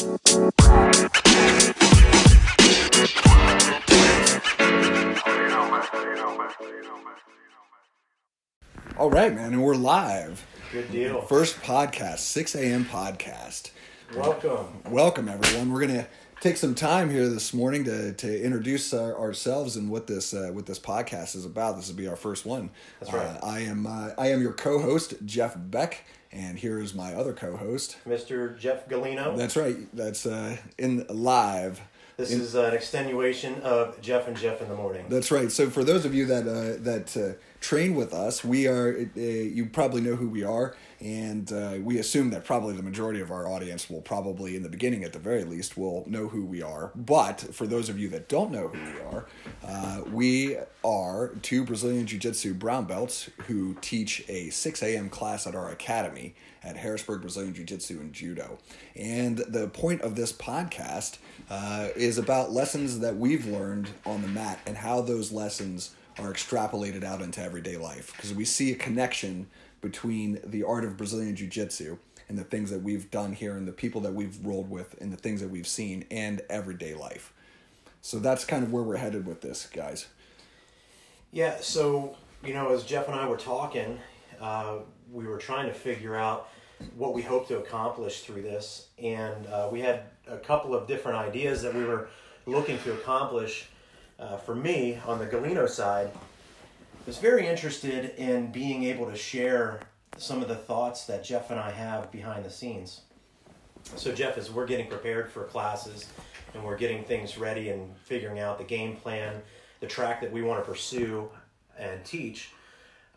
All right, man, and we're live. Good deal. First podcast, 6 a.m. podcast. Welcome. Welcome, everyone. We're gonna take some time here this morning to to introduce uh, ourselves and what this uh, what this podcast is about. This will be our first one. That's right. Uh, I am uh, I am your co-host Jeff Beck, and here is my other co-host. Mr. Jeff Galino. That's right. That's uh, in live. this in- is an extenuation of Jeff and Jeff in the morning. That's right. So for those of you that uh, that uh, train with us, we are. Uh, you probably know who we are, and uh, we assume that probably the majority of our audience will probably, in the beginning at the very least, will know who we are. But for those of you that don't know who we are, uh, we are two Brazilian Jiu Jitsu brown belts who teach a six a.m. class at our academy at Harrisburg Brazilian Jiu Jitsu and Judo. And the point of this podcast uh, is about lessons that we've learned on the mat and how those lessons are extrapolated out into everyday life. Because we see a connection between the art of Brazilian Jiu Jitsu and the things that we've done here and the people that we've rolled with and the things that we've seen and everyday life. So that's kind of where we're headed with this, guys. Yeah, so, you know, as Jeff and I were talking, uh, we were trying to figure out what we hope to accomplish through this. And uh, we had a couple of different ideas that we were looking to accomplish. Uh, for me, on the Galeno side, was very interested in being able to share some of the thoughts that Jeff and I have behind the scenes. So, Jeff, as we're getting prepared for classes and we're getting things ready and figuring out the game plan, the track that we want to pursue and teach,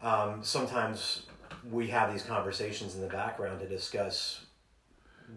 um, sometimes we have these conversations in the background to discuss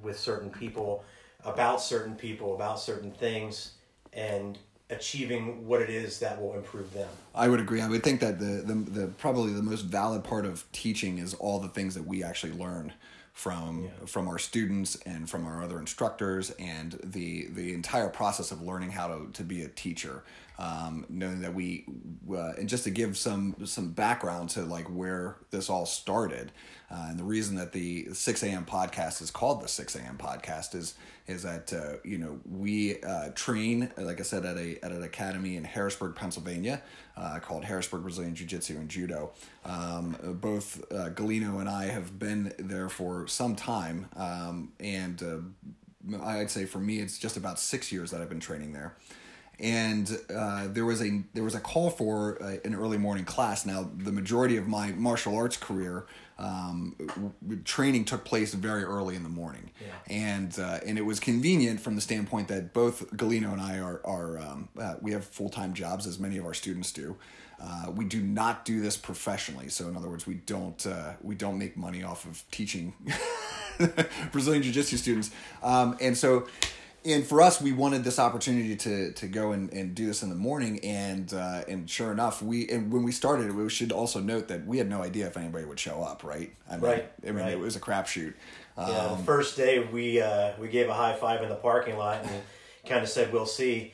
with certain people about certain people, about certain things, and achieving what it is that will improve them. I would agree. I would think that the, the the probably the most valid part of teaching is all the things that we actually learn from from our students and from our other instructors and the the entire process of learning how to, to be a teacher. Um, knowing that we uh, and just to give some some background to like where this all started uh, and the reason that the 6 a.m podcast is called the 6 a.m podcast is is that uh, you know we uh, train like I said at a at an academy in Harrisburg, Pennsylvania, uh, called Harrisburg Brazilian Jiu Jitsu and Judo. Um, both uh, Galino and I have been there for some time, um, and uh, I'd say for me it's just about six years that I've been training there. And uh, there was a there was a call for uh, an early morning class. Now the majority of my martial arts career um, training took place very early in the morning, Yeah. and uh, and it was convenient from the standpoint that both Galino and I are are um, uh, we have full time jobs as many of our students do. Uh, we do not do this professionally, so in other words, we don't uh, we don't make money off of teaching Brazilian Jiu Jitsu students, um, and so. And for us, we wanted this opportunity to to go and, and do this in the morning, and uh, and sure enough, we and when we started, we should also note that we had no idea if anybody would show up, right? I mean, Right, I mean, right. it was a crapshoot. Um, Yeah, the first day we uh, we gave a high five in the parking lot and kind of said we'll see.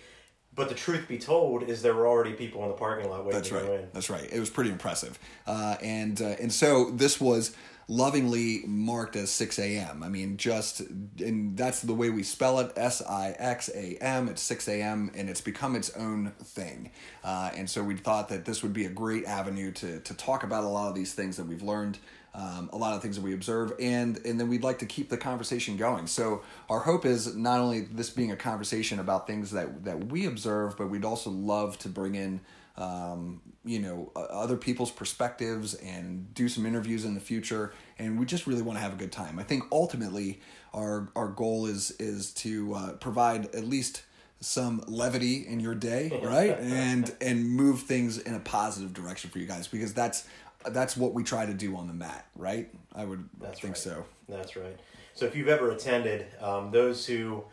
But the truth be told is there were already people in the parking lot waiting That's to right. go in. That's right. It was pretty impressive, uh, and uh, and so this was lovingly marked as six a.m. I mean, just and that's the way we spell it: S I X A M. It's six a.m. and it's become its own thing. Uh, and so we thought that this would be a great avenue to to talk about a lot of these things that we've learned. Um, a lot of things that we observe, and and then we'd like to keep the conversation going. So our hope is not only this being a conversation about things that that we observe, but we'd also love to bring in um, you know, other people's perspectives and do some interviews in the future. And we just really want to have a good time. I think ultimately our our goal is is to uh, provide at least some levity in your day, right? and and move things in a positive direction for you guys because that's that's what we try to do on the mat, right? I would That's think right. so. That's right. So if you've ever attended, um, those who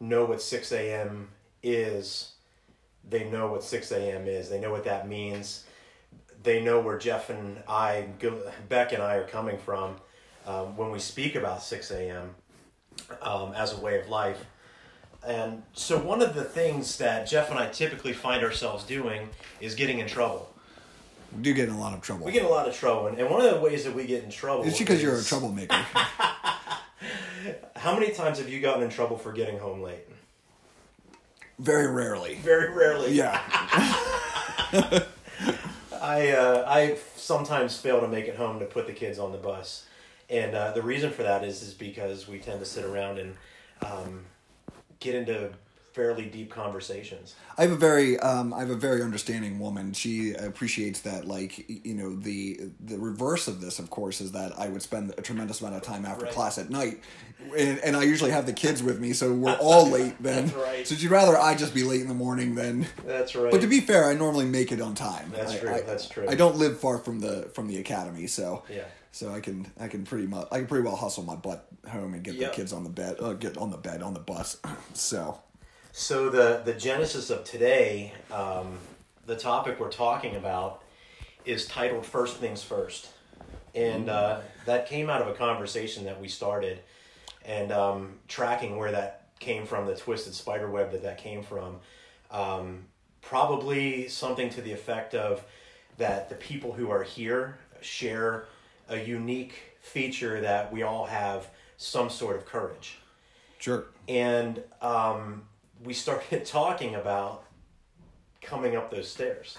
know what 6 a.m. is, they know what 6 a.m. is. They know what that means. They know where Jeff and I, Beck and I are coming from um, when we speak about 6 a.m. Um, as a way of life. And so one of the things that Jeff and I typically find ourselves doing is getting in trouble. We do get in a lot of trouble. We get in a lot of trouble, and- one of the ways that we get in trouble it's because you're a troublemaker. How many times have you gotten in trouble for getting home late? Very rarely. Very rarely. Yeah. I uh, I sometimes fail to make it home to put the kids on the bus, and uh, the reason for that is is because we tend to sit around and um, get into fairly deep conversations. I have a very um, I have a very understanding woman. She appreciates that like you know the the reverse of this of course is that I would spend a tremendous amount of time after Right. class at night and, and I usually have the kids with me so we're all late then. That's right. So she'd rather I just be late in the morning than That's right. But to be fair, I normally make it on time. That's I- true, I, that's true. I don't live far from the from the academy, so Yeah. So I can I can pretty much I can pretty well hustle my butt home and get Yep. the kids on the bed uh, get on the bed on the bus. So So the the genesis of today, um, the topic we're talking about, is titled "First Things First. and uh, that came out of a conversation that we started, and um, tracking where that came from, the twisted spider web that that came from, um, probably something to the effect of that the people who are here share a unique feature that we all have some sort of courage sure. and um, we started talking about coming up those stairs.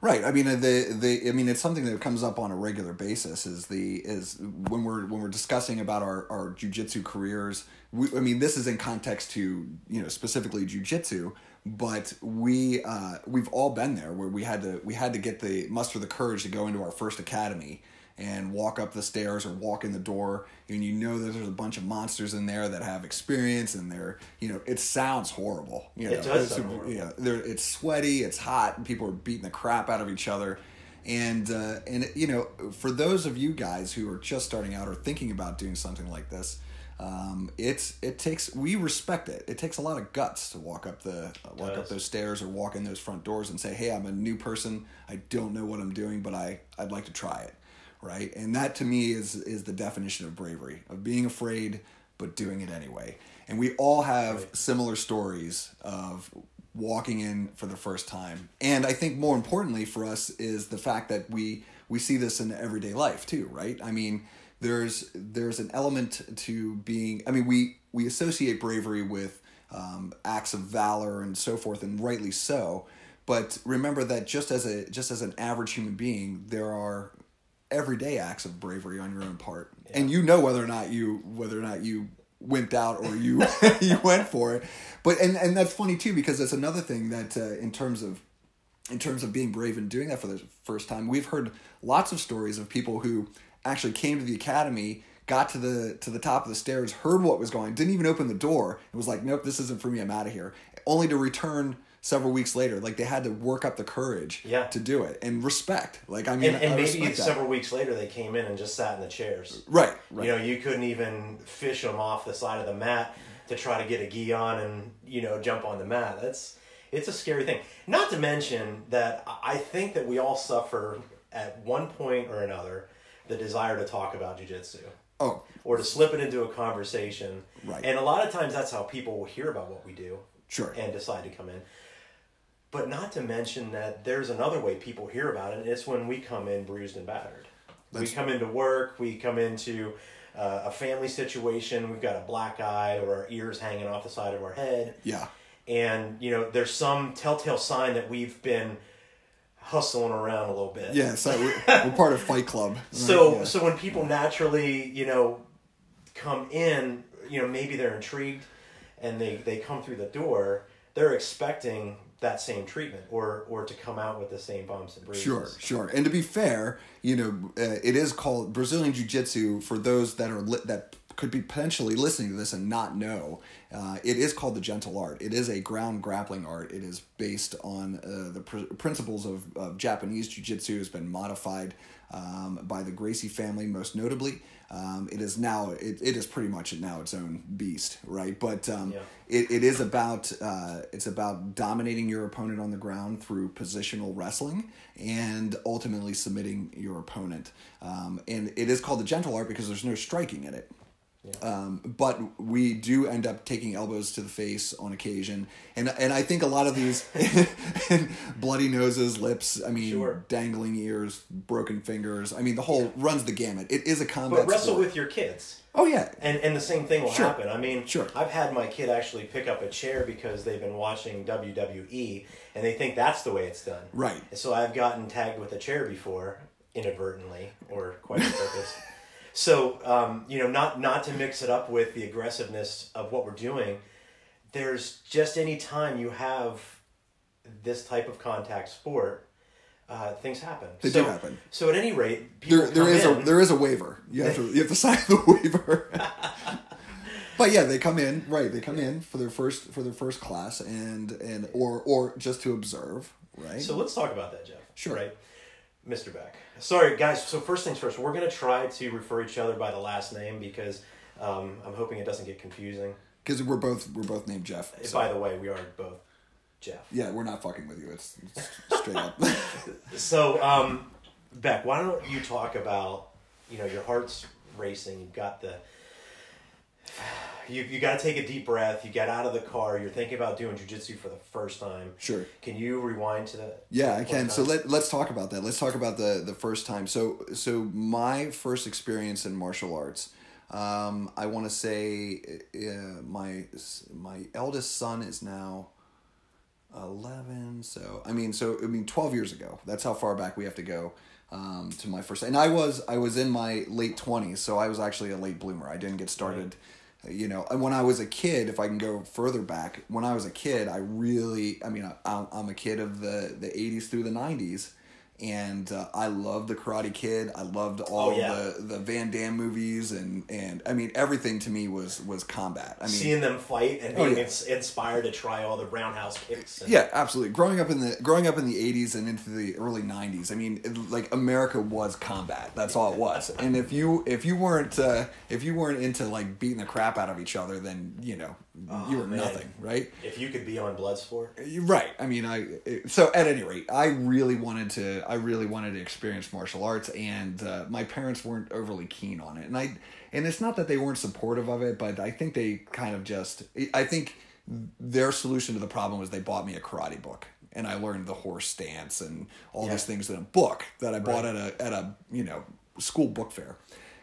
Right. I mean, uh, the the I mean, it's something that comes up on a regular basis. Is the is when we're when we're discussing about our our jujitsu careers. We, I mean, this is in context to you know specifically jujitsu, but we uh, we've all been there where we had to we had to get the muster the courage to go into our first academy and walk up the stairs or walk in the door and you know that there's a bunch of monsters in there that have experience and they're you know it sounds horrible you know It does It's- sound horrible. yeah, it's sweaty, it's hot, and people are beating the crap out of each other. And uh, and you know, for those of you guys who are just starting out or thinking about doing something like this, um, it's it takes we respect it. It takes a lot of guts to walk up the uh, walk up those stairs or walk in those front doors and say, "Hey, I'm a new person. I don't know what I'm doing, but I I'd like to try it." Right, and that to me is is the definition of bravery of being afraid but doing it anyway. And we all have Right. similar stories of walking in for the first time. And I think more importantly for us is the fact that we we see this in everyday life too, right? I mean, there's there's an element to being I mean, we we associate bravery with um, acts of valor and so forth and rightly so. But remember that just as a just as an average human being, there are everyday acts of bravery on your own part. And you know whether or not you whether or not you wimped out or you you went for it. But and and that's funny too because that's another thing that uh, in terms of in terms of being brave and doing that for the first time, we've heard lots of stories of people who actually came to the academy, got to the to the top of the stairs, heard what was going, didn't even open the door, and was like, "Nope, this isn't for me. I'm out of here." Only to return several weeks later, like they had to work up the courage Yeah. to do it and respect. Like I mean, And, and I maybe several weeks later, they came in and just sat in the chairs. right, right. You know, you couldn't even fish them off the side of the mat to try to get a gi on and you know jump on the mat. That's it's a scary thing. Not to mention that I I think that we all suffer at one point or another the desire to talk about jujitsu. oh, or to slip it into a conversation. Right. And a lot of times that's how people will hear about what we do sure. and decide to come in. But not to mention that there's another way people hear about it, it's when we come in bruised and battered. That's- we come into work, we come into uh, a family situation, we've got a black eye or our ears hanging off the side of our head, yeah. and you know there's some telltale sign that we've been hustling around a little bit. Yeah, so we're, we're part of Fight Club. So Yeah. so when people naturally, you know, come in, you know, maybe they're intrigued and they they come through the door, they're expecting that same treatment or or to come out with the same bumps and bruises. Sure, sure. And to be fair, you know, uh, it is called Brazilian Jiu Jitsu for those that are li- that could be potentially listening to this and not know. Uh, it is called the gentle art. It is a ground grappling art. It is based on uh, the pr- principles of, of Japanese Jiu Jitsu. Has been modified um, by the Gracie family, most notably. Um, it is now it, it is pretty much now its own beast, right? But um, Yeah. it, it is about uh, it's about dominating your opponent on the ground through positional wrestling and ultimately submitting your opponent. Um, and it is called the gentle art because there's no striking in it. Um, but we do end up taking elbows to the face on occasion, and and I think a lot of these bloody noses, lips, I mean, Sure. dangling ears, broken fingers. I mean, the whole runs the gamut. It is a combat. But wrestle sport. with your kids. Oh yeah, And, and the same thing will Sure. happen. I mean, Sure. I've had my kid actually pick up a chair because they've been watching WWE and they think that's the way it's done. Right. So I've gotten tagged with a chair before, inadvertently or quite on purpose. so, um, you know, not, not to mix it up with the aggressiveness of what we're doing, there's just any time you have this type of contact sport, uh, things happen. They so, do happen. So at any rate, people there there is in, a there is a waiver. You have to you have to sign the waiver. but yeah, they come in right. They come in for their first for their first class and and or or just to observe. Right. So let's talk about that, Jeff. Sure. Right, Mr. Beck. Sorry, guys. So first things first, we're gonna try to refer each other by the last name because um, I'm hoping it doesn't get confusing. because we're both we're both named Jeff. so- By the way, we are both Jeff. yeah, we're not fucking with you. It's, it's straight up. So, um, Beck, why don't you talk about you know your heart's racing. You've got the you you got to take a deep breath. You get out of the car. You're thinking about doing jujitsu for the first time. Sure. Can you rewind to that? Yeah, I can. So let let's talk about that. Let's talk about the the first time. So so my first experience in martial arts. Um, I want to say uh, my my eldest son is now eleven. So I mean, so I mean, twelve years ago. That's how far back we have to go um, to my first. And I was I was in my late twenties, so I was actually a late bloomer. I didn't get started. You know, and when I was a kid, if I can go further back, when I was a kid, I really, I mean, I, I'm a kid of the the '80s through the '90s, and uh, I loved the Karate Kid. I loved all Oh, yeah. the the Van Damme movies, and and I mean, everything to me was was combat. I mean, seeing them fight and Oh, being yeah. ins- inspired to try all the roundhouse kicks. And, Yeah, absolutely. Growing up in the growing up in the '80s and into the early '90s, I mean, it, like America was combat. That's all it was. And if you if you weren't uh, if you weren't into like beating the crap out of each other, then you know you were man. nothing, right? If you could be on Bloodsport, You're Right. I mean, I so at any rate, I really wanted to. I really wanted to experience martial arts, and uh, my parents weren't overly keen on it. And I, and it's not that they weren't supportive of it, but I think they kind of just. I think their solution to the problem was they bought me a karate book, and I learned the horse stance and all Yeah. these things in a book that I bought Right. at a at a you know school book fair.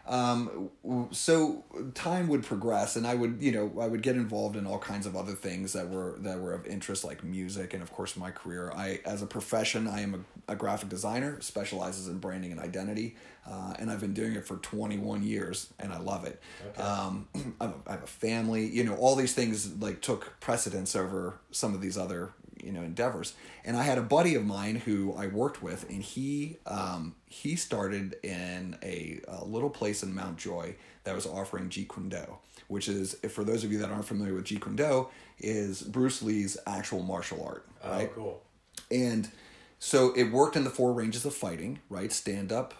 Um, so time would progress, and I would, you know, I would get involved in all kinds of other things that were that were of interest, like music, and of course my career. I, as a profession, I am a, a graphic designer, specializes in branding and identity, uh, and I've been doing it for twenty one years, and I love it. Okay. Um, I have a- I have a family, you know, all these things like took precedence over some of these other you know endeavors and i had a buddy of mine who i worked with and he um, he started in a, a little place in mount joy that was offering jeet kune do which is if for those of you that aren't familiar with jeet kune do is bruce lee's actual martial art right oh, cool. and so it worked in the four ranges of fighting, right? Stand up,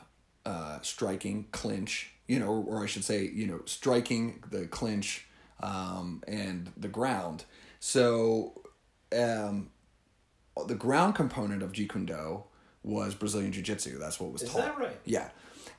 uh, striking, clinch, you know, or I should say, you know, striking, the clinch, um, and the ground. So um, the ground component of Jeet Kune Do was Brazilian Jiu Jitsu. That's what was Is taught. that right? Yeah.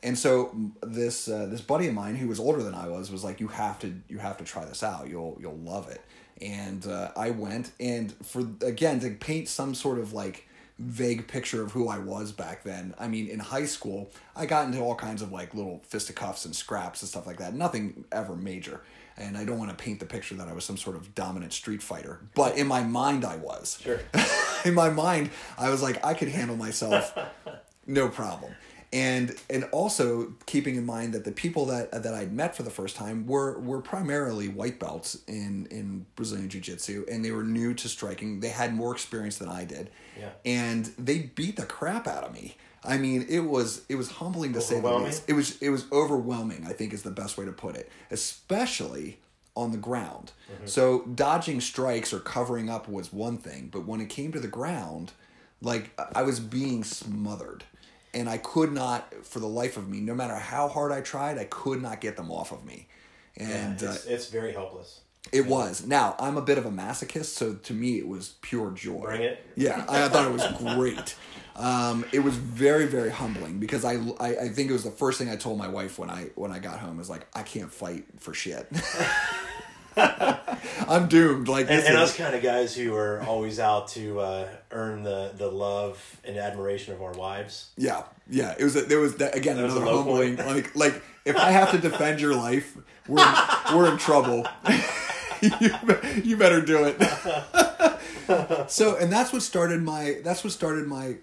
And so this uh, this buddy of mine who was older than I was was like, you have to you have to try this out. You'll you'll love it. And uh, I went and for again to paint some sort of like vague picture of who I was back then. I mean, in high school, I got into all kinds of like little fisticuffs and scraps and stuff like that. Nothing ever major. And I don't want to paint the picture that I was some sort of dominant street fighter, but in my mind, I was Sure. in my mind, I was like, I could handle myself, no problem. And and also keeping in mind that the people that that I'd met for the first time were were primarily white belts in in Brazilian Jiu Jitsu, and they were new to striking. They had more experience than I did, Yeah. and they beat the crap out of me. I mean, it was it was humbling to say the least. It was it was overwhelming. I think is the best way to put it, especially on the ground. Mm-hmm. So dodging strikes or covering up was one thing, but when it came to the ground, like I was being smothered, and I could not, for the life of me, no matter how hard I tried, I could not get them off of me. And Yeah, uh, it's, it's very helpless. it was. Now I'm a bit of a masochist, so to me it was pure joy. Bring it. Yeah, I thought it was great. um, it was very very humbling because I, I I think it was the first thing I told my wife when I when I got home is like I can't fight for shit. I'm doomed. Like And, and us kind of guys who are always out to uh, earn the, the love and admiration of our wives. Yeah, yeah. It was. A, there was that, again That another a low humbling. point. Like, like if I have to defend your life, we're in, we're in trouble. you, you better do it. so, and that's what started my. That's what started my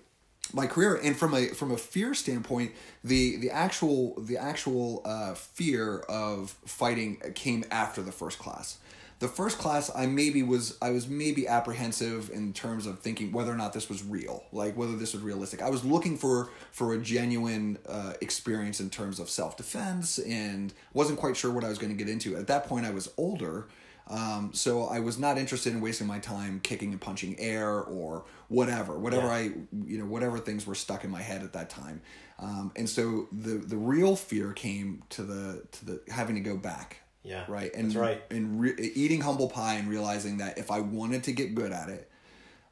my career. And from a from a fear standpoint, the the actual the actual uh, fear of fighting came after the first class. The first class, I maybe was I was maybe apprehensive in terms of thinking whether or not this was real, like whether this was realistic. I was looking for for a genuine uh, experience in terms of self defense, and wasn't quite sure what I was going to get into. At that point, I was older, um, so I was not interested in wasting my time kicking and punching air or whatever, whatever Yeah. I, you know, whatever things were stuck in my head at that time. Um, and so the the real fear came to the to the having to go back. Yeah, Right. And that's right. And re- eating humble pie and realizing that if I wanted to get good at it,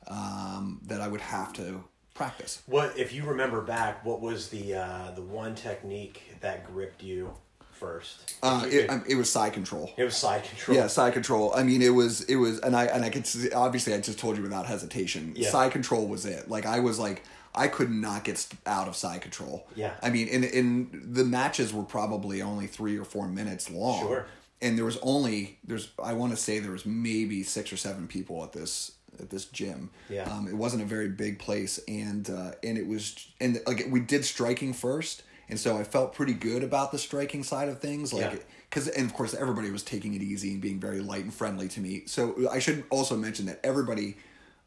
um, that I would have to practice. What if you remember back? What was the uh, the one technique that gripped you first? Uh, you it, um, it was side control. it was side control. Yeah, side control. I mean, it was it was, and I and I could see, obviously I just told you without hesitation. Yeah. Side control was it. Like I was like I could not get out of side control. Yeah. I mean, in in the matches were probably only three or four minutes long. Sure. And there was only there's I want to say there was maybe six or seven people at this at this gym. Yeah. Um, it wasn't a very big place, and uh, and it was and like we did striking first, and so I felt pretty good about the striking side of things. Like Yeah. because and of course everybody was taking it easy and being very light and friendly to me. So I should also mention that everybody,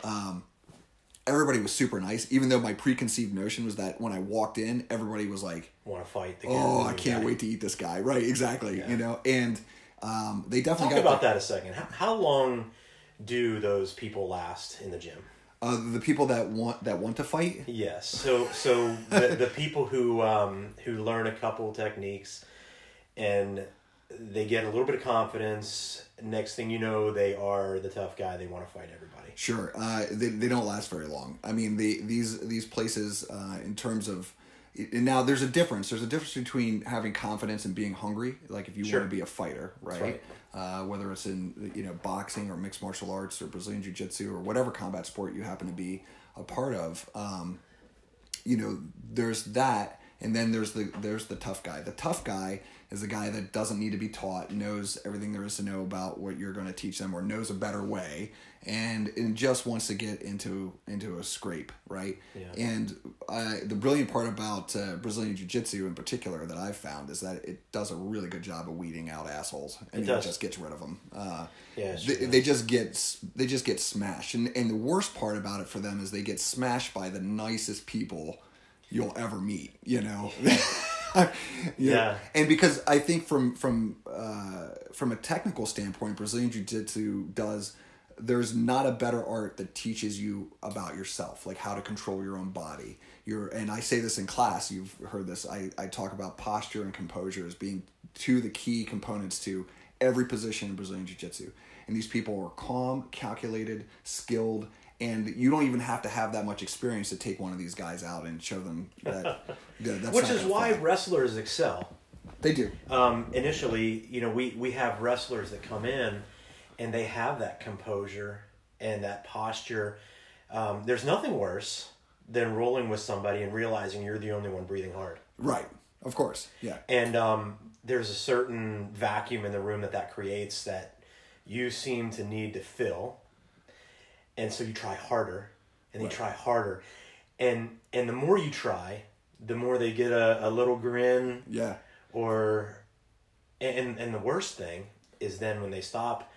um, everybody was super nice. Even though my preconceived notion was that when I walked in, everybody was like, Want to fight? The "Oh. I can't wait to eat this guy." Right? Exactly. Yeah. You know, and um, they Talk definitely got about the, that a second. How, how long do those people last in the gym? Uh, the people that want that want to fight. Yes. So so the, the people who um, who learn a couple techniques and they get a little bit of confidence. Next thing you know, they are the tough guy. They want to fight everybody. Sure, uh, they, they don't last very long. I mean, the these these places uh, in terms of now there's a difference. There's a difference between having confidence and being hungry. Like if you Sure. want to be a fighter, right? right. Uh, whether it's in you know boxing or mixed martial arts or Brazilian jiu jitsu or whatever combat sport you happen to be a part of. Um, you know, there's that, and then there's the there's the tough guy. The tough guy is the guy that doesn't need to be taught, knows everything there is to know about what you're going to teach them, or knows a better way, and, and just wants to get into into a scrape, right? Yeah. And uh, the brilliant part about uh, Brazilian Jiu Jitsu in particular that I've found is that it does a really good job of weeding out assholes. I mean, does. it just gets rid of them. Uh, Yeah, they, they just get they just get smashed, and and the worst part about it for them is they get smashed by the nicest people you'll ever meet. You know. Know? Yeah. and because I think from from uh, from a technical standpoint, Brazilian Jiu Jitsu does. There's not a better art that teaches you about yourself, like how to control your own body. Your and I say this in class. You've heard this. I, I talk about posture and composure as being two of the key components to every position in Brazilian Jiu Jitsu. And these people are calm, calculated, skilled, and you don't even have to have that much experience to take one of these guys out and show them that. Which is why wrestlers excel. they do. Um, initially, you know, we, we have wrestlers that come in and they have that composure and that posture. Um, there's nothing worse than rolling with somebody and realizing you're the only one breathing hard. Right. Of course. Yeah. And um, there's a certain vacuum in the room that that creates that you seem to need to fill. And so you try harder and they Right. try harder. And and the more you try, the more they get a, a little grin Yeah. or and and the worst thing is then when they stop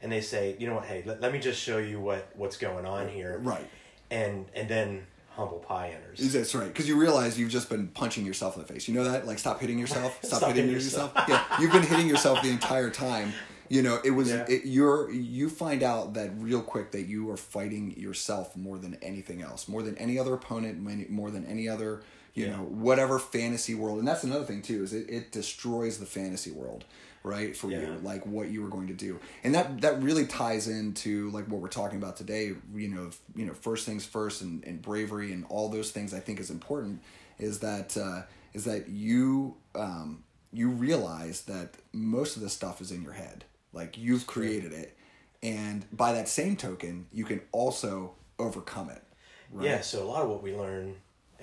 and they say, you know what, hey, let, let me just show you what what's going on here. Right. And and then humble pie enters. Is That's right. Because you realize you've just been punching yourself in the face. You know that? Like, stop hitting yourself. Stop, Stop hitting hitting yourself. yeah. You've been hitting yourself the entire time. You know, it was Yeah. it, you're you find out that real quick that you are fighting yourself more than anything else, more than any other opponent, more than any other you Yeah. know whatever fantasy world. And that's another thing too is it, it destroys the fantasy world, right for Yeah. you like what you were going to do and that that really ties into like what we're talking about today you know you know first things first and, and bravery and all those things i think is important is that uh, is that you um, you realize that most of this stuff is in your head like you've created it and by that same token you can also overcome it right? Yeah, so a lot of what we learn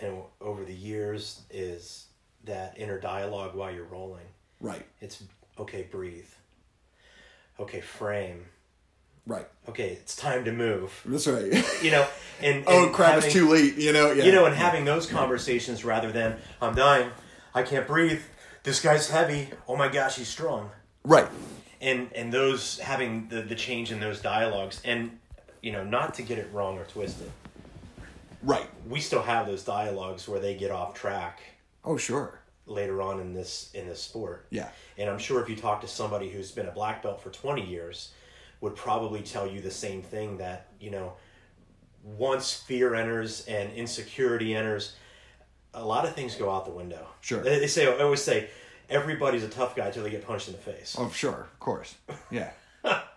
and over the years is that inner dialogue while you're rolling. right It's okay, breathe. Okay, frame. right Okay, it's time to move. that's right You know, and, oh crap having- it's too late you know yeah You know, and having those conversations rather than I'm dying, I can't breathe. This guy's heavy. Oh my gosh, he's strong. right and and those having the the change in those dialogues and you know not to get it wrong or twisted right we still have those dialogues where they get off track oh sure later on in this in this sport. Yeah. And i'm sure if you talk to somebody who's been a black belt for 20 years would probably tell you the same thing that you know once fear enters and insecurity enters a lot of things go out the window. Sure. they, say i always say everybody's a tough guy until they get punched in the face. Oh, sure, of course, yeah,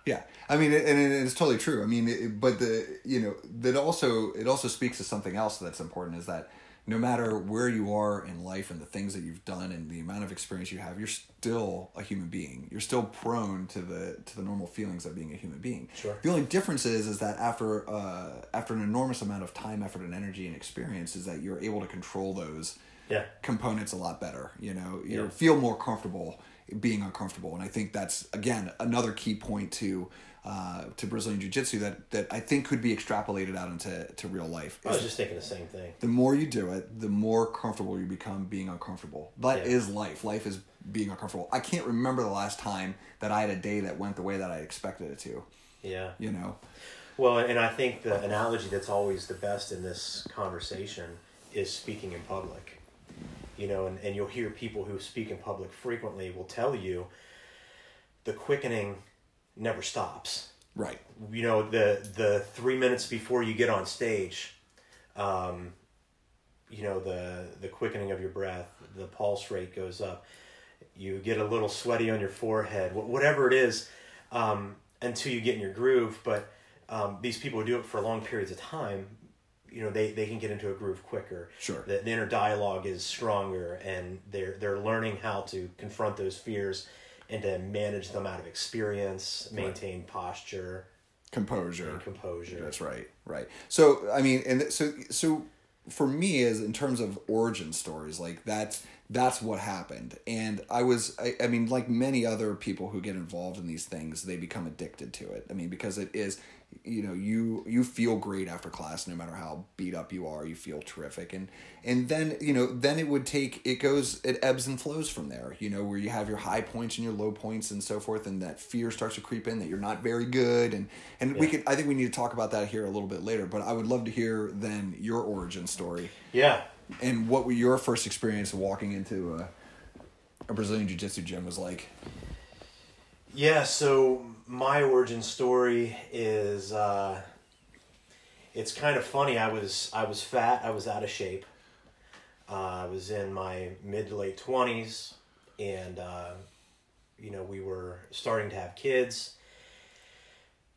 yeah. I mean, and it's totally true. I mean, it, but the you know that also it also speaks to something else that's important is that no matter where you are in life and the things that you've done and the amount of experience you have, you're still a human being. You're still prone to the to the normal feelings of being a human being. Sure. The only difference is is that after uh, after an enormous amount of time, effort, and energy and experience, is that you're able to control those yeah components a lot better. You know, you Yeah. feel more comfortable being uncomfortable, and I think that's again another key point to uh, to Brazilian Jiu Jitsu that that I think could be extrapolated out into to real life. i was just thinking the same thing the more you do it, the more comfortable you become being uncomfortable. That is Yeah. life. Life is being uncomfortable. I can't remember the last time that I had a day that went the way that I expected it to. yeah You know, Well, and I think the analogy that's always the best in this conversation is speaking in public. You know, and, and you'll hear people who speak in public frequently will tell you the quickening never stops. right? You know, the the three minutes before you get on stage, um, you know, the the quickening of your breath, the pulse rate goes up. You get a little sweaty on your forehead, whatever it is, um, until you get in your groove. But um, these people who do it for long periods of time, you know, they, they can get into a groove quicker. Sure. The, the inner dialogue is stronger, and they're they're learning how to confront those fears and to manage them out of experience, maintain posture, Composure. composure. That's right, right. So I mean, and so so for me, as in terms of origin stories, like that's that's what happened, and I was, I, I mean, like many other people who get involved in these things, they become addicted to it. I mean, because it is, you know, you you feel great after class, no matter how beat up you are, you feel terrific, and and then you know, then it would take it goes, it ebbs and flows from there. You know, where you have your high points and your low points and so forth, and that fear starts to creep in that you're not very good, and and we could, I think we need to talk about that here a little bit later. But I would love to hear then your origin story Yeah. and what were your first experience walking into a, a Brazilian Jiu Jitsu gym was like. Yeah, so my origin story is uh, it's kind of funny. I was I was fat. I was out of shape. Uh, I was in my mid to late twenties, and uh, you know we were starting to have kids.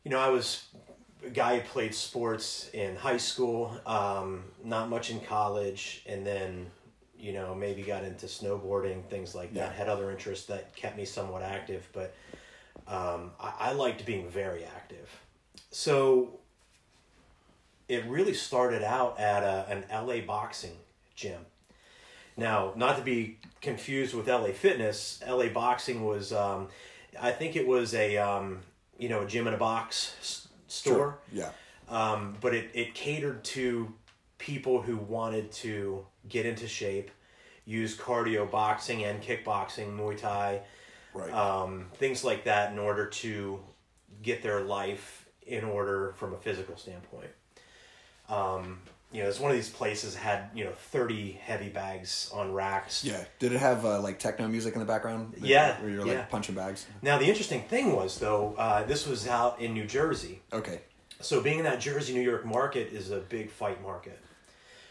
You know, I was a guy who played sports in high school, um, not much in college, and then you know maybe got into snowboarding, things like that. Yeah. Had other interests that kept me somewhat active, but um, I, I liked being very active. So it really started out at a, an LA boxing gym. Now, not to be confused with LA Fitness, LA Boxing was, um, I think it was a, um, you know, a gym in a box s- store Yeah. um, but it, it catered to people who wanted to get into shape, use cardio boxing and kickboxing, Muay Thai, Right. um, things like that in order to get their life in order from a physical standpoint. Um, you know, it's one of these places had you know thirty heavy bags on racks. yeah. Did it have uh, like techno music in the background? Yeah, Where you're yeah. like punching bags? Now the interesting thing was though, uh, this was out in New Jersey. Okay. So being in that Jersey, New York market is a big fight market.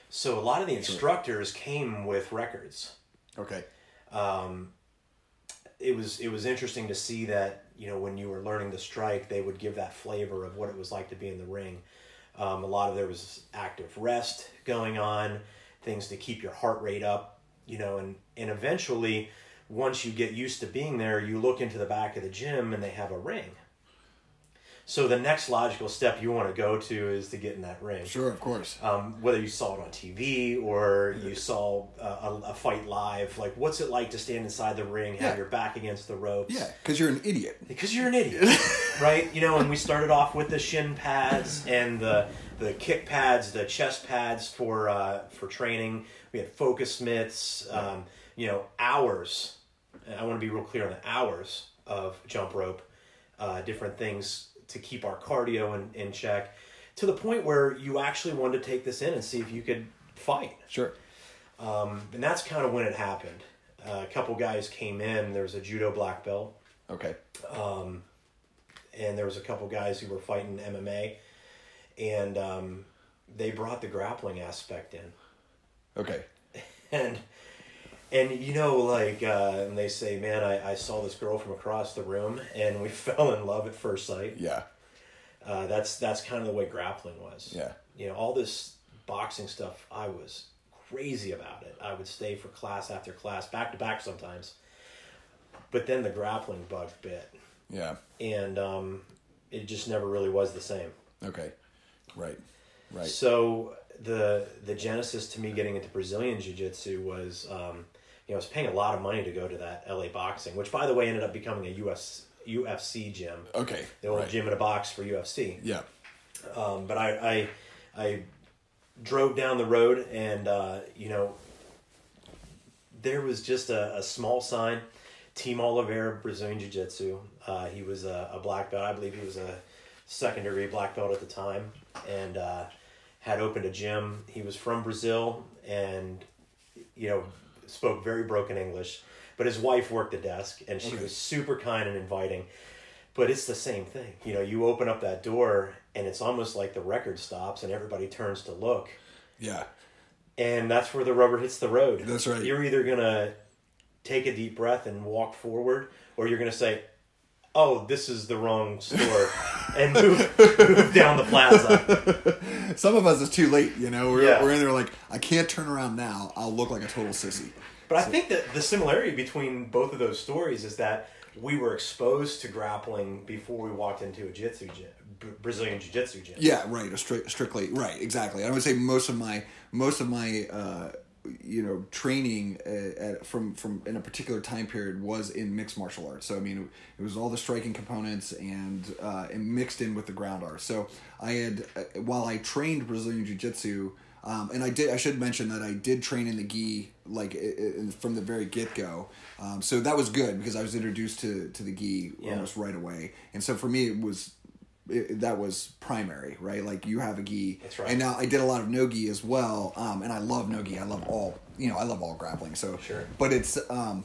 So a lot of the instructors came with records. Okay. Um, it was it was interesting to see that you know when you were learning to strike, they would give that flavor of what it was like to be in the ring. Um, a lot of there was active rest going on, things to keep your heart rate up, you know, and and eventually, once you get used to being there, you look into the back of the gym and they have a ring. So the next logical step you want to go to is to get in that ring. Sure, of course. Um, whether you saw it on TV or you saw a, a, a fight live, like what's it like to stand inside the ring, have Yeah. your back against the ropes? Yeah, because you're an idiot. Because you're an idiot, right? You know, and we started off with the shin pads and the the kick pads, the chest pads for uh, for training. We had focus mitts. Um, you know, hours. I want to be real clear on the hours of jump rope, uh, different things to keep our cardio in, in check, to the point where you actually wanted to take this in and see if you could fight. Sure. Um, and that's kind of when it happened. Uh, a couple guys came in. There was a judo black belt Okay. Um, and there was a couple guys who were fighting MMA, and um, they brought the grappling aspect in, Okay. and and you know like uh, and they say, man, I, I saw this girl from across the room, and we fell in love at first sight. Yeah. Uh, that's that's kind of the way grappling was. Yeah. You know, all this boxing stuff, I was crazy about it. I would stay for class after class, back to back sometimes. But then the grappling bug bit, Yeah. and um, it just never really was the same. Okay. Right. Right. So the the genesis to me getting into Brazilian Jiu Jitsu was, um, you know, I was paying a lot of money to go to that LA boxing, which by the way ended up becoming a US UFC gym, Okay. the old right. gym in a box for UFC. Yeah. Um, but I, I I drove down the road and uh, you know there was just a, a small sign, Team Oliveira Brazilian Jiu Jitsu. Uh, he was a, a black belt. I believe he was a second degree black belt at the time, and uh, had opened a gym. He was from Brazil and you know spoke very broken English, but his wife worked the desk and she Okay. was super kind and inviting. But it's the same thing. You know, you open up that door and it's almost like the record stops and everybody turns to look. Yeah. And that's where the rubber hits the road. That's right. You're either going to take a deep breath and walk forward or you're going to say, "Oh, this is the wrong store." and move, move down the plaza. Some of us it's too late. You know, we're, Yeah. we're in there like I can't turn around now. I'll look like a total sissy. But I think that the similarity between both of those stories is that we were exposed to grappling before we walked into a jiu-jitsu gym, Brazilian jiu-jitsu gym. Yeah, right. Stri- strictly right, exactly. I would say most of my most of my uh, you know training uh, at, from from in a particular time period was in mixed martial arts. So I mean, it was all the striking components and uh, and mixed in with the ground arts. So I had uh, while I trained Brazilian jiu jitsu. Um, and I did. I should mention that I did train in the gi like from the very get go. Um, so that was good because I was introduced to to the gi Yeah. almost right away. And so for me, it was it, that was primary, right? Like you have a gi, That's right. and now I did a lot of no gi as well, um, and I love no gi. I love all, you know, I love all grappling. So Sure. but it's, um,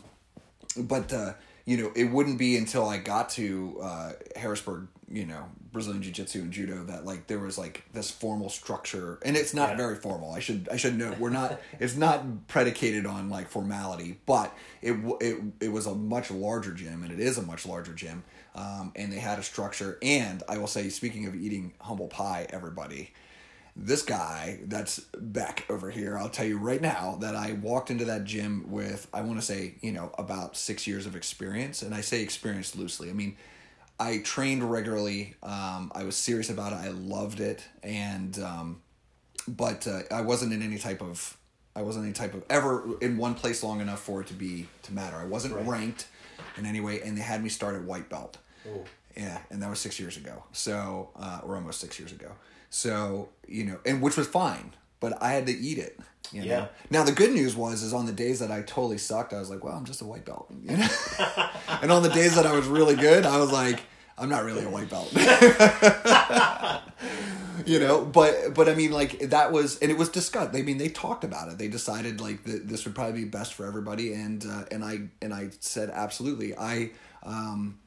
but uh, you know, it wouldn't be until I got to uh, Harrisburg, you know, Brazilian Jiu Jitsu and Judo that like there was like this formal structure, and it's not Yeah. very formal. I should I should note we're not. it's not predicated on like formality, but it it it was a much larger gym, and it is a much larger gym. Um, and they had a structure, and I will say, speaking of eating humble pie, everybody, this guy that's Beck over here, I'll tell you right now that I walked into that gym with, I want to say, you know, about six years of experience. And I say experience loosely. I mean, I trained regularly. Um, I was serious about it. I loved it. And, um, but uh, I wasn't in any type of, I wasn't any type of, ever in one place long enough for it to be, to matter. I wasn't Right. ranked in any way. And they had me start at white belt. Ooh. Yeah, and that was six years ago. So, uh, or almost six years ago. So, you know, and which was fine, but I had to eat it. You know? Yeah. Now the good news was, is on the days that I totally sucked, I was like, well, I'm just a white belt. You know? and on the days that I was really good, I was like, I'm not really a white belt. you know, but but I mean, like that was, and it was discussed. I mean, they talked about it. They decided like that this would probably be best for everybody, and uh, and I and I said absolutely. I um,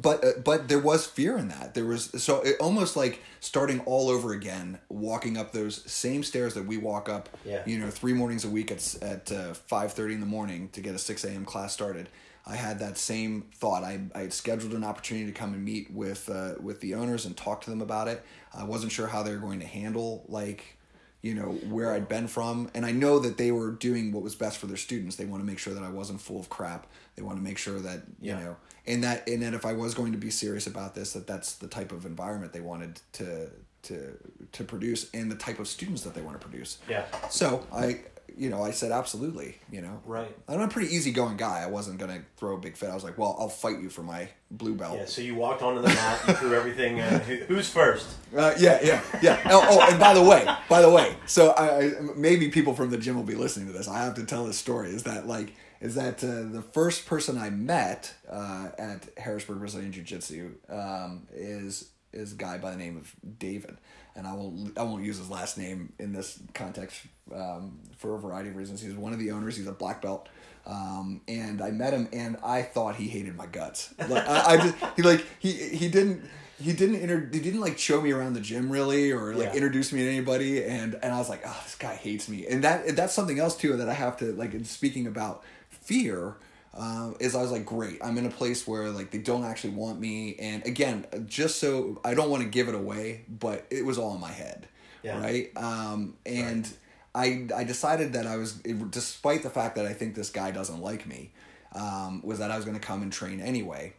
but uh, but there was fear in that there was so it almost like starting all over again walking up those same stairs that we walk up Yeah. you know three mornings a week at at uh, 5.30 in the morning to get a 6 a.m class started I had that same thought. I, I had scheduled an opportunity to come and meet with uh, with the owners and talk to them about it. I wasn't sure how they were going to handle like you know where I'd been from, and I know that they were doing what was best for their students. They want to make sure that I wasn't full of crap. They want to make sure that you Yeah. know, and that and that if I was going to be serious about this, that that's the type of environment they wanted to to to produce, and the type of students that they want to produce. Yeah. So I, you know, I said absolutely. You know, Right. I'm a pretty easygoing guy. I wasn't gonna throw a big fit. I was like, well, I'll fight you for my blue belt. Yeah. So you walked onto the mat. You threw everything. Uh, who, who's first? Uh, yeah, yeah, yeah. Oh, oh, and by the way, by the way, so I, I maybe people from the gym will be listening to this. I have to tell this story. Is that like is that uh, the first person I met uh, at Harrisburg Brazilian Jiu Jitsu um, is is a guy by the name of David, and I will I won't use his last name in this context um, for a variety of reasons. He's one of the owners. He's a black belt. Um, and I met him, and I thought he hated my guts. Like I, I just, he like he he didn't he didn't inter- he didn't like show me around the gym really or like Yeah. introduce me to anybody and and I was like oh this guy hates me and that that's something else too that I have to like in speaking about fear uh, is I was like great I'm in a place where like they don't actually want me and again just so I don't want to give it away but it was all in my head Yeah. right? Um and I I decided that I was despite the fact that I think this guy doesn't like me um was that I was going to come and train anyway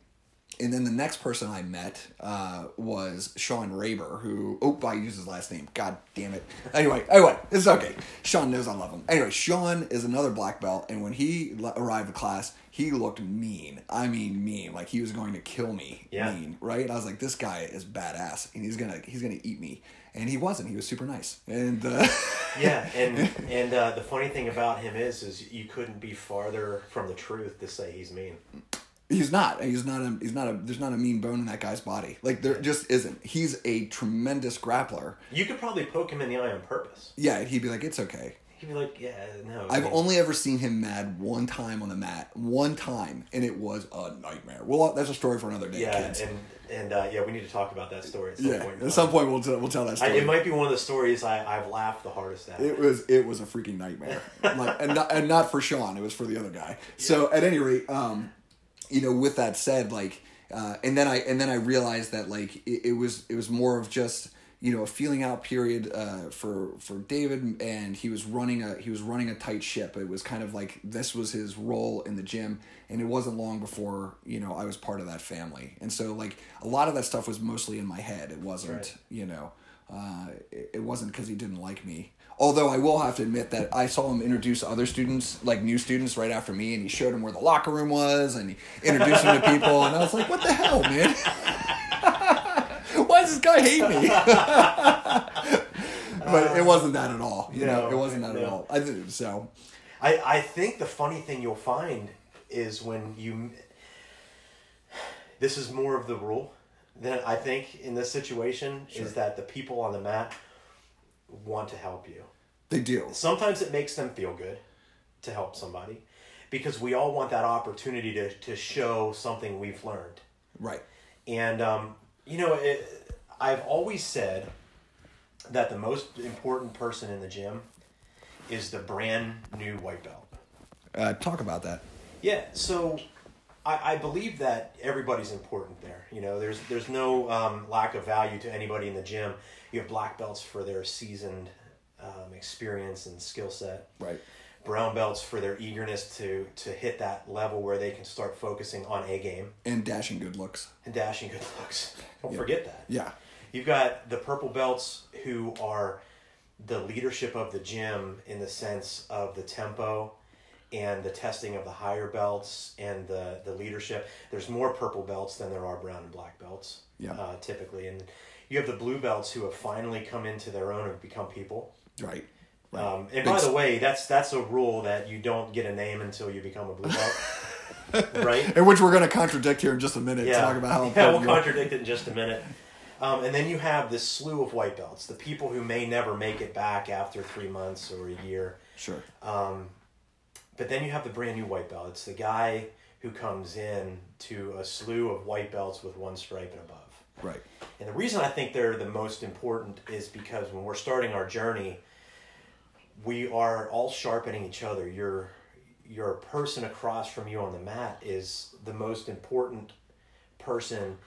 and then the next person I met uh, was Sean Raber, who oh I use his last name. God damn it. Anyway, anyway, it's okay. Sean knows I love him. Anyway, Sean is another black belt, and when he l- arrived to class, he looked mean. I mean, mean. Like he was going to kill me. Yeah. Mean, right? I was like, this guy is badass, and he's gonna he's gonna eat me. And he wasn't. He was super nice. And uh, Yeah, and and uh, the funny thing about him is, is you couldn't be farther from the truth to say he's mean. He's not. He's not a. He's not a. There's not a mean bone in that guy's body. Like there just isn't. He's a tremendous grappler. You could probably poke him in the eye on purpose. Yeah, he'd be like, "It's okay." He'd be like, "Yeah, no." I've I only ever seen him mad one time on the mat, one time, and it was a nightmare. Well, that's a story for another day, yeah, kids. and and uh, yeah, we need to talk about that story at some yeah, point. at some point we'll tell, we'll tell that I, story. it might be one of the stories I, I've laughed the hardest at. it was it was a freaking nightmare, like and not, and not for Sean, it was for the other guy. So at any rate, um, you know, with that said, like, uh, and then I and then I realized that like it, it was it was more of just you know a feeling out period uh, for for David, and he was running a he was running a tight ship. It was kind of like this was his role in the gym, and it wasn't long before you know I was part of that family, and so like a lot of that stuff was mostly in my head. It wasn't Right. you know uh, it, it wasn't because he didn't like me. Although I will have to admit that I saw him introduce other students, like new students, right after me, and he showed them where the locker room was, and he introduced them to people, and I was like, "What the hell, man? Why does this guy hate me?" but it wasn't that at all. You know, it wasn't that at all. I did so. I, I think the funny thing you'll find is when you. This is more of the rule than I think in this situation Sure. is that the people on the mat want to help you. They do. Sometimes it makes them feel good to help somebody because we all want that opportunity to, to show something we've learned. Right. And, um, you know, it, I've always said that the most important person in the gym is the brand new white belt. Uh, talk about that. Yeah, so I, I believe that everybody's important there. You know, there's there's no um, lack of value to anybody in the gym. You have black belts for their seasoned um, experience and skill set. Right. Brown belts for their eagerness to to hit that level where they can start focusing on a game And dashing good looks. and dashing good looks. Don't Yeah. forget that. Yeah. You've got the purple belts who are the leadership of the gym in the sense of the tempo and the testing of the higher belts and the, the leadership. There's more purple belts than there are brown and black belts, Yeah. uh, typically. And you have the blue belts who have finally come into their own and become people. Right. Right. Um, and Big by the way, that's that's a rule that you don't get a name until you become a blue belt, right? And which we're going to contradict here in just a minute. yeah. Talk about how yeah, we'll contradict it in just a minute. Um, and then you have this slew of white belts, the people who may never make it back after three months or a year. Sure. Um, but then you have the brand new white belt. It's the guy who comes in to a slew of white belts with one stripe and above. Right. And the reason I think they're the most important is because when we're starting our journey, we are all sharpening each other. You're your person across from you on the mat is the most important person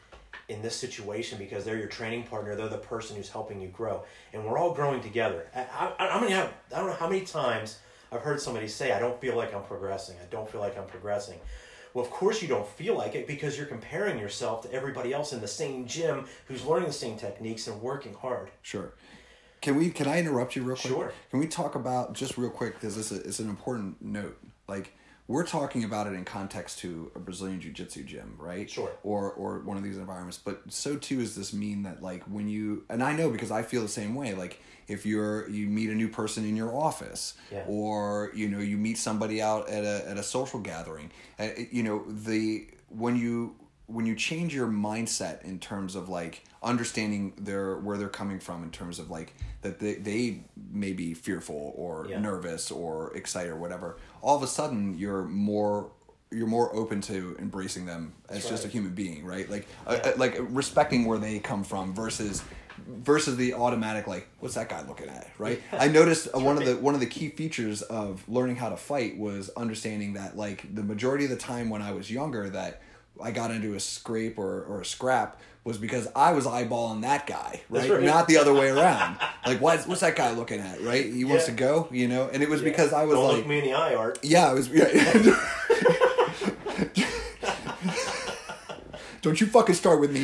in this situation because they're your training partner. They're the person who's helping you grow, and we're all growing together. I, I, I, have, I don't know how many times I've heard somebody say, "I don't feel like I'm progressing. I don't feel like I'm progressing." Well, of course you don't feel like it because you're comparing yourself to everybody else in the same gym who's learning the same techniques and working hard. Sure. Can we? Can I interrupt you real quick? Sure. Can we talk about just real quick because this is an important note. Like we're talking about it in context to a Brazilian Jiu Jitsu gym, right? Sure. Or or one of these environments, but so too does this mean that like when you and I know because I feel the same way. Like if you're you meet a new person in your office, yeah. or you know you meet somebody out at a at a social gathering, uh, you know the when you when you change your mindset in terms of like understanding their where they're coming from in terms of like that they, they may be fearful or yeah. nervous or excited or whatever all of a sudden you're more you're more open to embracing them as just a human being right? Like Yeah. uh, like respecting where they come from versus versus the automatic like what's that guy looking at? Right? I noticed uh, one of the one of the key features of learning how to fight was understanding that like the majority of the time when i was younger that i got into a scrape or, or a scrap was because i was eyeballing that guy right, right. not the other way around like what's, what's that guy looking at right he wants to go you know and it was Yeah. because i was don't like look me in the eye, Art. yeah, I was. Yeah. Don't you fucking start with me.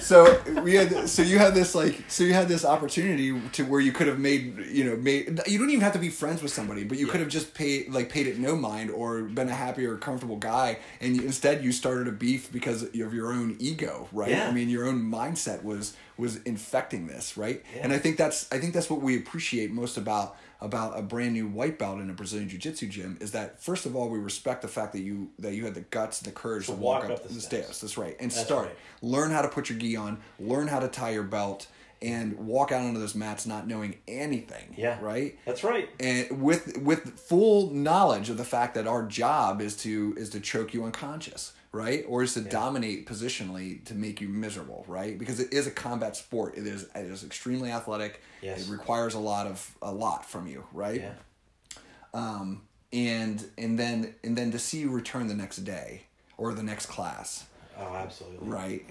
So we had so you had this like so you had this opportunity to where you could have made you know made you don't even have to be friends with somebody but you could have just paid like paid it no mind or been a happier comfortable guy and you, instead you started a beef because of your own ego right Yeah. i mean your own mindset was was infecting this right Yeah. and i think that's i think that's what we appreciate most about about a brand new white belt in a Brazilian jiu-jitsu gym is that first of all we respect the fact that you that you had the guts and the courage to, walk, up, the stairs. that's right and That's start right. learn how to put your gi on learn how to tie your belt and walk out onto those mats not knowing anything Yeah. right That's right. and with with full knowledge of the fact that our job is to is to choke you unconscious right or is to dominate positionally to make you miserable right because it is a combat sport it is it is extremely athletic Yes. it requires a lot of a lot from you right Yeah. um, and and then and then to see you return the next day or the next class Oh, absolutely. right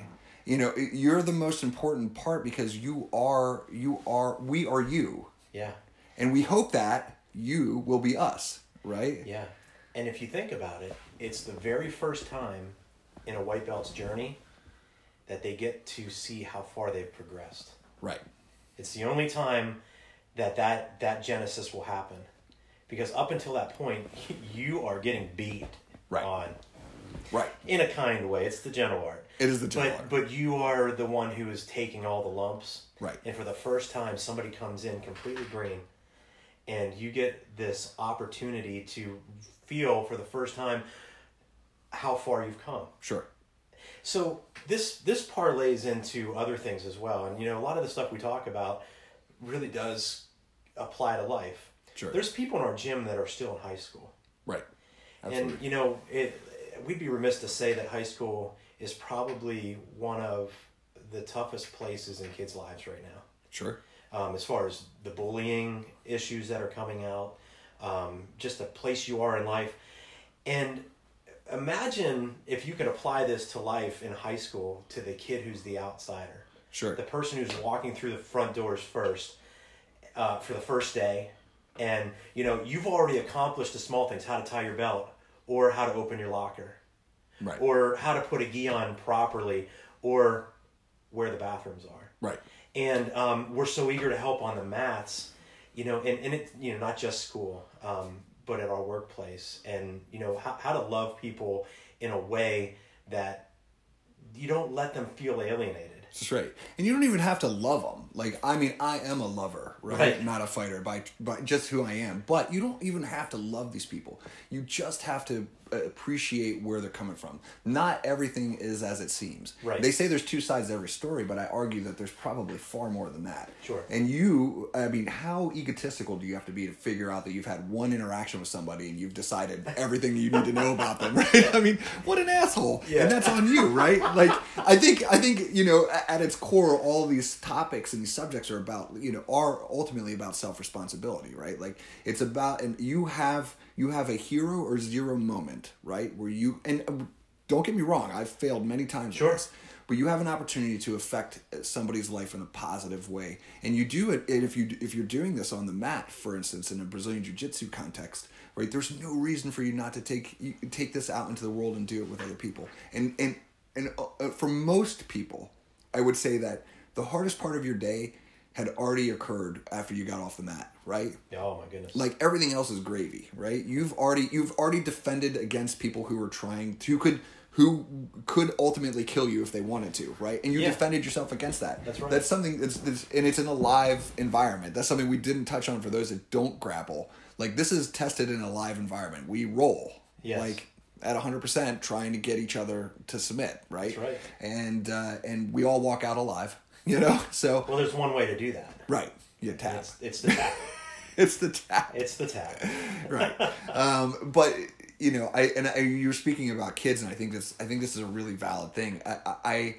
you know you're the most important part because you are you are we are you Yeah. and we hope that you will be us right Yeah. And if you think about it, it's the very first time in a white belt's journey that they get to see how far they've progressed. right It's the only time that that, that genesis will happen. Because up until that point, you are getting beat Right. on right in a kind way. It's the gentle art. It is the gentle but, art. But you are the one who is taking all the lumps. Right. And for the first time, somebody comes in completely green, and you get this opportunity to feel for the first time how far you've come. sure So this this parlays into other things as well, and you know a lot of the stuff we talk about really does apply to life. Sure. There's people in our gym that are still in high school. right absolutely And you know, it we'd be remiss to say that high school is probably one of the toughest places in kids' lives right now. sure Um, as far as the bullying issues that are coming out, um, just the place you are in life, and imagine if you could apply this to life in high school to the kid who's the outsider. Sure. The person who's walking through the front doors first uh, for the first day. And you know you've already accomplished the small things how to tie your belt or how to open your locker. Right. Or how to put a gi on properly or where the bathrooms are. Right. And um, we're so eager to help on the mats you know and, and it you know not just school um, but at our workplace and you know how, how to love people in a way that you don't let them feel alienated That's right. And you don't even have to love them. Like, I mean, I am a lover, right? Right. Not a fighter by, by just who I am. But you don't even have to love these people. You just have to appreciate where they're coming from. Not everything is as it seems. Right. They say there's two sides to every story, but I argue that there's probably far more than that. Sure. And you, I mean, how egotistical do you have to be to figure out that you've had one interaction with somebody and you've decided everything you need to know about them, right? I mean, what an asshole. Yeah. And that's on you, right? Like, I think, I think, you know, at its core, all these topics and these subjects are about, you know, are ultimately about self responsibility, right? Like, it's about, and you have, you have a hero or zero moment, right? Where you and uh, don't get me wrong, I've failed many times. Sure. But you have an opportunity to affect somebody's life in a positive way, and you do it if you if you're doing this on the mat, for instance, in a Brazilian jiu-jitsu context, right? There's no reason for you not to take you, take this out into the world and do it with other people. And and and uh, for most people, I would say that the hardest part of your day had already occurred after you got off the mat, right? Oh my goodness. Like everything else is gravy, right? You've already you've already defended against people who were trying to could who could ultimately kill you if they wanted to, right? And you Yeah. defended yourself against that. That's right. That's something that's, that's and it's in a live environment. That's something we didn't touch on for those that don't grapple. Like this is tested in a live environment. We roll. Yes. Like at 100% trying to get each other to submit, right? That's right. And uh, and we all walk out alive, you know? So Well, there's one way to do that. right, you tap. It's, it's the tap. It's the tap it's the tap. right um, but you know i and I, you were speaking about kids and i think this i think this is a really valid thing i i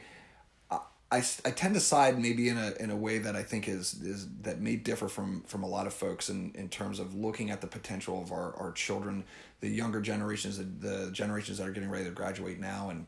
I, I, I tend to side maybe in a in a way that I think is is that may differ from from a lot of folks in in terms of looking at the potential of our our children, the younger generations, the, the generations that are getting ready to graduate now, and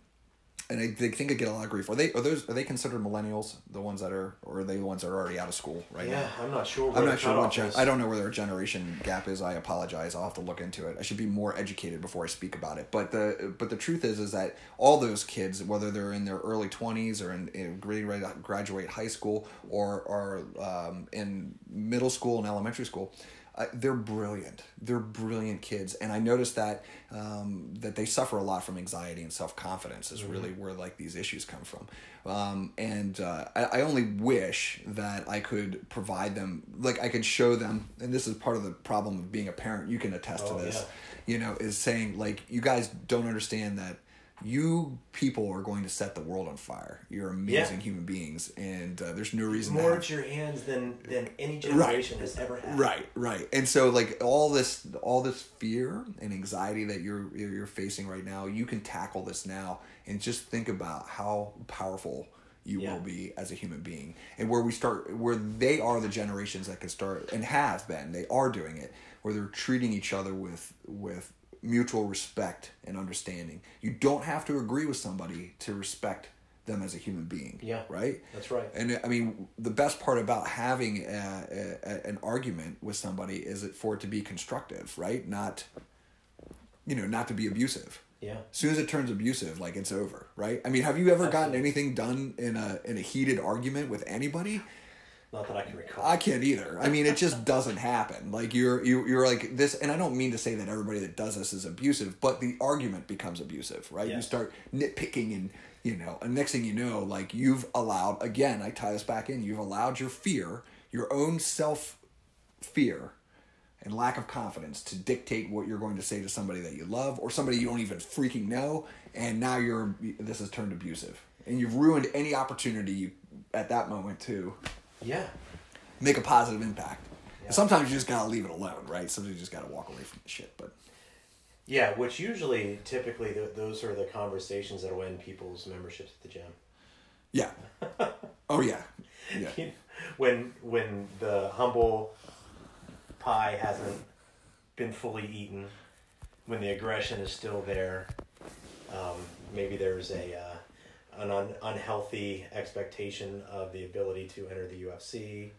and I they think I get a lot of grief. Are they are those are they considered millennials? The ones that are or are they the ones that are already out of school right now? Yeah, I'm not sure. I'm not sure what gen- I don't know where their generation gap is. I apologize. I'll have to look into it. I should be more educated before I speak about it. But the but the truth is is that all those kids, whether they're in their early twenties or in, in graduate high school or or um, in middle school and elementary school. Uh, they're brilliant. They're brilliant kids, and I noticed that um, that they suffer a lot from anxiety and self confidence. Is really where like these issues come from, um, and uh, I, I only wish that I could provide them, like I could show them, and this is part of the problem of being a parent. You can attest Oh, to this, yeah. you know, is saying like you guys don't understand that you people are going to set the world on fire. You're amazing human beings, and uh, there's no reason to More at your hands than than any generation has ever had. Right, right. And so like all this all this fear and anxiety that you're you're facing right now, you can tackle this now and just think about how powerful you Yeah. will be as a human being. And where we start where they are the generations that can start and have been, they are doing it, where they're treating each other with with mutual respect and understanding. You don't have to agree with somebody to respect them as a human being. Yeah. Right? That's right. And I mean, the best part about having a, a, an argument with somebody is it for it to be constructive, right? Not, you know, not to be abusive. Yeah. As soon as it turns abusive, like it's over, right? I mean, have you ever gotten anything done in a in a heated argument with anybody? Not that I can recall. I can't either. I mean, it just doesn't happen. Like you're you you're like this, and I don't mean to say that everybody that does this is abusive, but the argument becomes abusive, right? Yeah. You start nitpicking, and you know, and next thing you know, like you've allowed again. I tie this back in. You've allowed your fear, your own self fear, and lack of confidence to dictate what you're going to say to somebody that you love or somebody you don't even freaking know, and now you're this has turned abusive, and you've ruined any opportunity at that moment to yeah. make a positive impact. Yeah. Sometimes you just gotta leave it alone, right? Sometimes you just gotta walk away from the shit. But Yeah, which usually, typically, th- those are the conversations that will end people's memberships at the gym. yeah, oh yeah, yeah, when when the humble pie hasn't been fully eaten, when the aggression is still there, um, maybe there's a uh, an un- unhealthy expectation of the ability to enter the UFC.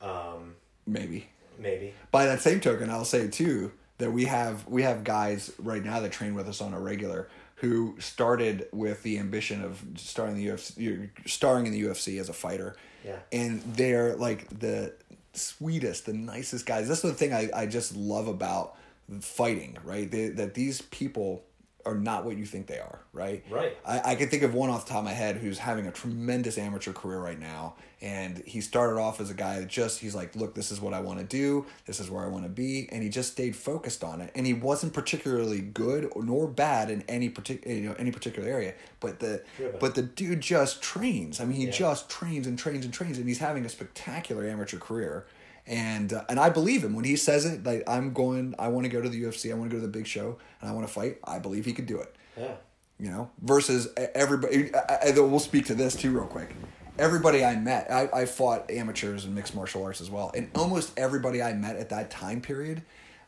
Um, maybe. maybe. By that same token, I'll say too that we have we have guys right now that train with us on a regular who started with the ambition of starting the UFC, starring in the UFC as a fighter. Yeah. and they're like the sweetest, the nicest guys. That's the thing I, I just love about fighting, right? They, that these people are not what you think they are, right? Right. I, I can think of one off the top of my head who's having a tremendous amateur career right now. And he started off as a guy that just, he's like, look, this is what I want to do. This is where I want to be. And he just stayed focused on it. And he wasn't particularly good nor bad in any particular, you know, any particular area. But the, Driven. but the dude just trains. I mean, he Yeah. just trains and trains and trains. And he's having a spectacular amateur career. And uh, and I believe him when he says it. Like I'm going, I want to go to the UFC. I want to go to the big show, and I want to fight. I believe he could do it Yeah. you know versus everybody I, I, we'll speak to this too real quick everybody i met I, I fought amateurs and mixed martial arts as well and almost everybody i met at that time period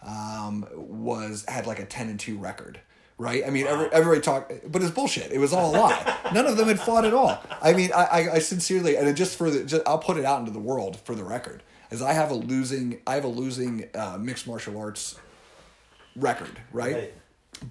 um, was had like a ten and two record. Right, I mean, every, everybody talked, but it's bullshit. It was all a lie. None of them had fought at all. I mean, I, I, I sincerely, and just for the, just, I'll put it out into the world for the record, is I have a losing, I have a losing uh, mixed martial arts record, right? Right.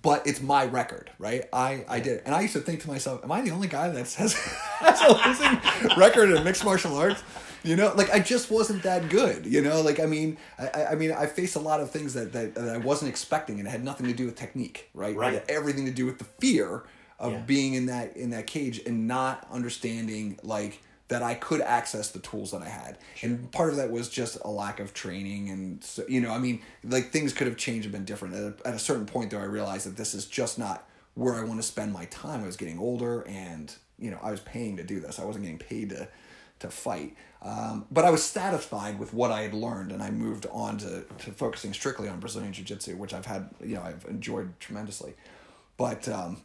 But it's my record, right? I, I did, it. and I used to think to myself, "Am I the only guy that has, has a losing record in mixed martial arts?" You know, like I just wasn't that good. You know, like I mean, I, I- mean, I faced a lot of things that, that that I wasn't expecting, and it had nothing to do with technique, right? Right. It had everything to do with the fear of Yeah. being in that in that cage and not understanding like that I could access the tools that I had. And part of that was just a lack of training and so, you know, I mean, like things could have changed and been different. At a, at a certain point though, I realized that this is just not where I want to spend my time. I was getting older and, you know, I was paying to do this. I wasn't getting paid to to fight. Um, but I was satisfied with what I had learned, and I moved on to, to focusing strictly on Brazilian Jiu Jitsu, which I've had, you know, I've enjoyed tremendously. But um,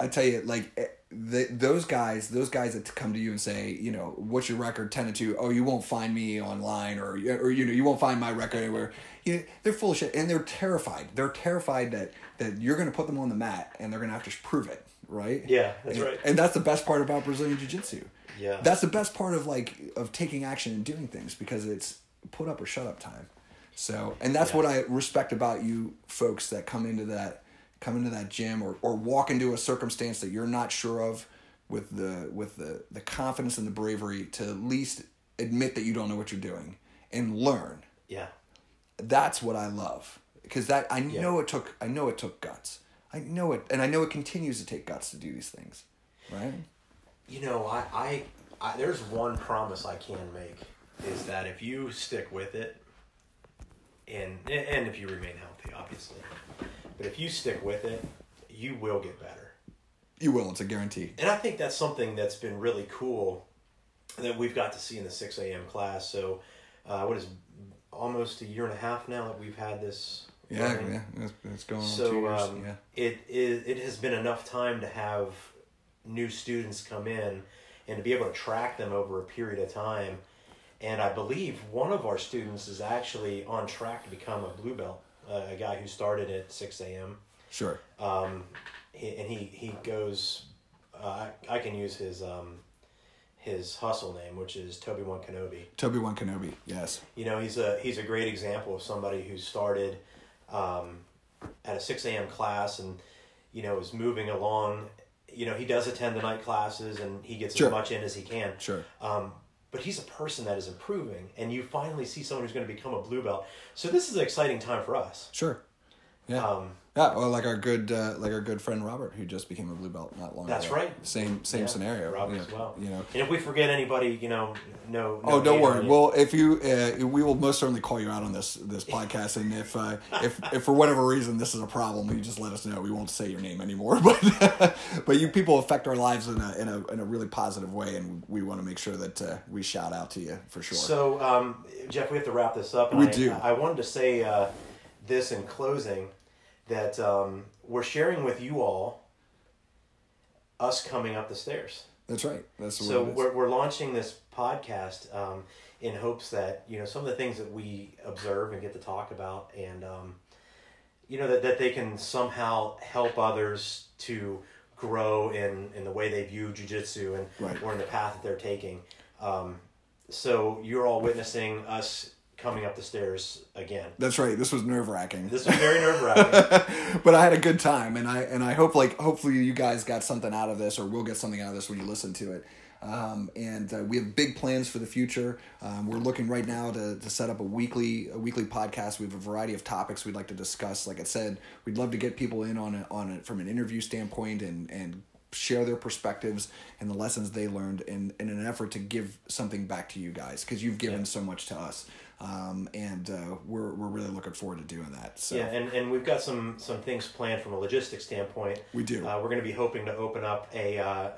I tell you, like eh, the, those guys, those guys that come to you and say, you know, what's your record, ten to two? Oh, you won't find me online, or or you know, you won't find my record anywhere. You know, they're full of shit, and they're terrified. They're terrified that that you're going to put them on the mat, and they're going to have to prove it, right? Yeah, that's And- right. And that's the best part about Brazilian Jiu Jitsu. Yeah. That's the best part of like of taking action and doing things because it's put up or shut up time. So, and that's Yeah. what I respect about you folks that come into that come into that gym or, or walk into a circumstance that you're not sure of with the with the the confidence and the bravery to at least admit that you don't know what you're doing and learn. Yeah. That's what I love because that I know it took I know it took guts. I know it and I know it continues to take guts to do these things. Right? You know, I, I, I there's one promise I can make is that if you stick with it, and and if you remain healthy, obviously, but if you stick with it, you will get better. You will, it's a guarantee. And I think that's something that's been really cool that we've got to see in the six a.m. class. So, uh, what is almost a year and a half now that we've had this. Yeah, running? yeah, it's, it's going on two So years. um, yeah, it, it it has been enough time to have new students come in and to be able to track them over a period of time. And I believe one of our students is actually on track to become a blue belt, a guy who started at six a.m. sure. Um, he, and he he goes. Uh, I, I can use his um, his hustle name, which is Toby One Kenobi Toby One Kenobi, yes. you know he's a he's a great example of somebody who started um, at a 6 a.m class and you know is moving along you know he does attend the night classes and he gets Sure. as much in as he can Sure. um, but he's a person that is improving and you finally see someone who's going to become a blue belt so this is an exciting time for us Sure. Yeah. um, yeah, well like our good uh, like our good friend Robert who just became a blue belt not long That's ago. right. Same same yeah, scenario. Robert you as well You know. and if we forget anybody you know no, no Oh, don't worry. Well, if you, uh, we will most certainly call you out on this this podcast, and if uh, if if for whatever reason this is a problem, you just let us know. We won't say your name anymore, but but you people affect our lives in a in a in a really positive way, and we want to make sure that uh, we shout out to you for sure. So, um, Jeff, we have to wrap this up. and We I, do. I wanted to say uh, this in closing that um, we're sharing with you all us coming up the stairs. That's right. That's So we're, we're launching this podcast um, in hopes that you know some of the things that we observe and get to talk about, and um, you know that, that they can somehow help others to grow in, in the way they view jujitsu and Right. or in the path that they're taking. Um, so you're all witnessing us coming up the stairs again. That's right. This was nerve wracking. This was very nerve wracking. but I had a good time, and I and I hope like hopefully you guys got something out of this, or will get something out of this when you listen to it. Um, and uh, we have big plans for the future. Um, we're looking right now to, to set up a weekly a weekly podcast. We have a variety of topics we'd like to discuss. Like I said, we'd love to get people in on it on it from an interview standpoint and and share their perspectives and the lessons they learned in, in an effort to give something back to you guys because you've given Yeah. so much to us um, and uh, we're, we're really looking forward to doing that so Yeah, and, and we've got some some things planned from a logistics standpoint. We do. Uh, we're going to be hoping to open up a uh,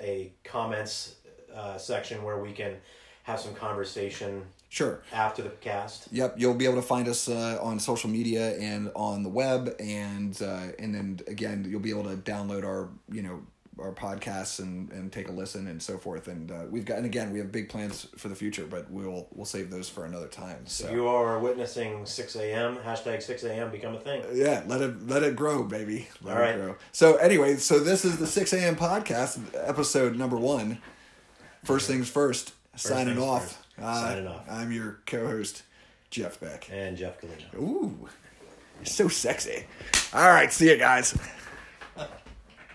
a comments uh, section where we can have some conversation sure after the cast. Yep, you'll be able to find us uh, on social media and on the web, and uh, and then again, you'll be able to download our you know our podcasts and, and take a listen and so forth. And uh, we've got and again we have big plans for the future, but we'll we'll save those for another time. So You are witnessing 6 a.m. hashtag 6 a.m. become a thing. yeah, let it let it grow, baby. Let All it right. grow. So anyway, so this is the six a.m. podcast episode number one. First things first. signing things off. first. Uh, Signing off. I'm your co-host, Jeff Beck. And Jeff Galino. Ooh, so sexy. All right, see you guys.